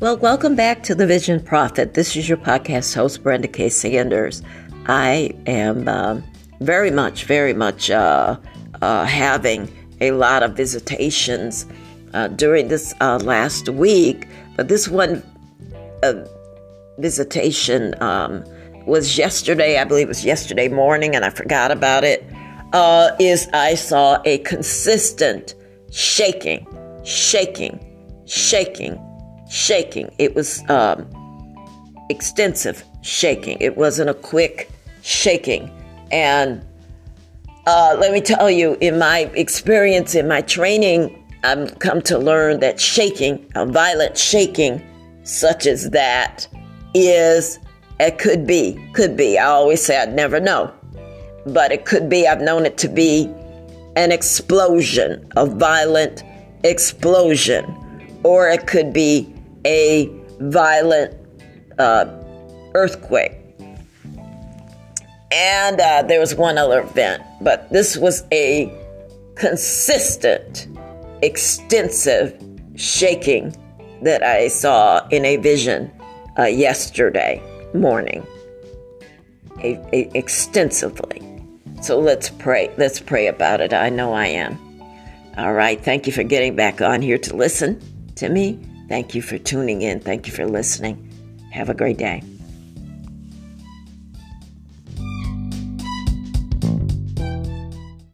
Well, welcome back to the Vision Prophet. This is your podcast host, Brenda K. Sanders. I am uh, very much, very much uh, uh, having a lot of visitations uh, during this uh, last week, but this one uh, visitation um, was yesterday. I believe it was yesterday morning, and I forgot about it. is I saw a consistent shaking, shaking, shaking shaking. It was um, extensive shaking. It wasn't a quick shaking. And uh, let me tell you, in my experience, in my training, I've come to learn that shaking, a violent shaking such as that, is, it could be, could be. I always say I'd never know, but it could be, I've known it to be an explosion, a violent explosion, or it could be a violent uh, earthquake. And uh, there was one other event, but this was a consistent, extensive shaking that I saw in a vision uh, yesterday morning, a, a, extensively. So let's pray. Let's pray about it. I know I am. All right. Thank you for getting back on here to listen to me. Thank you for tuning in. Thank you for listening. Have a great day.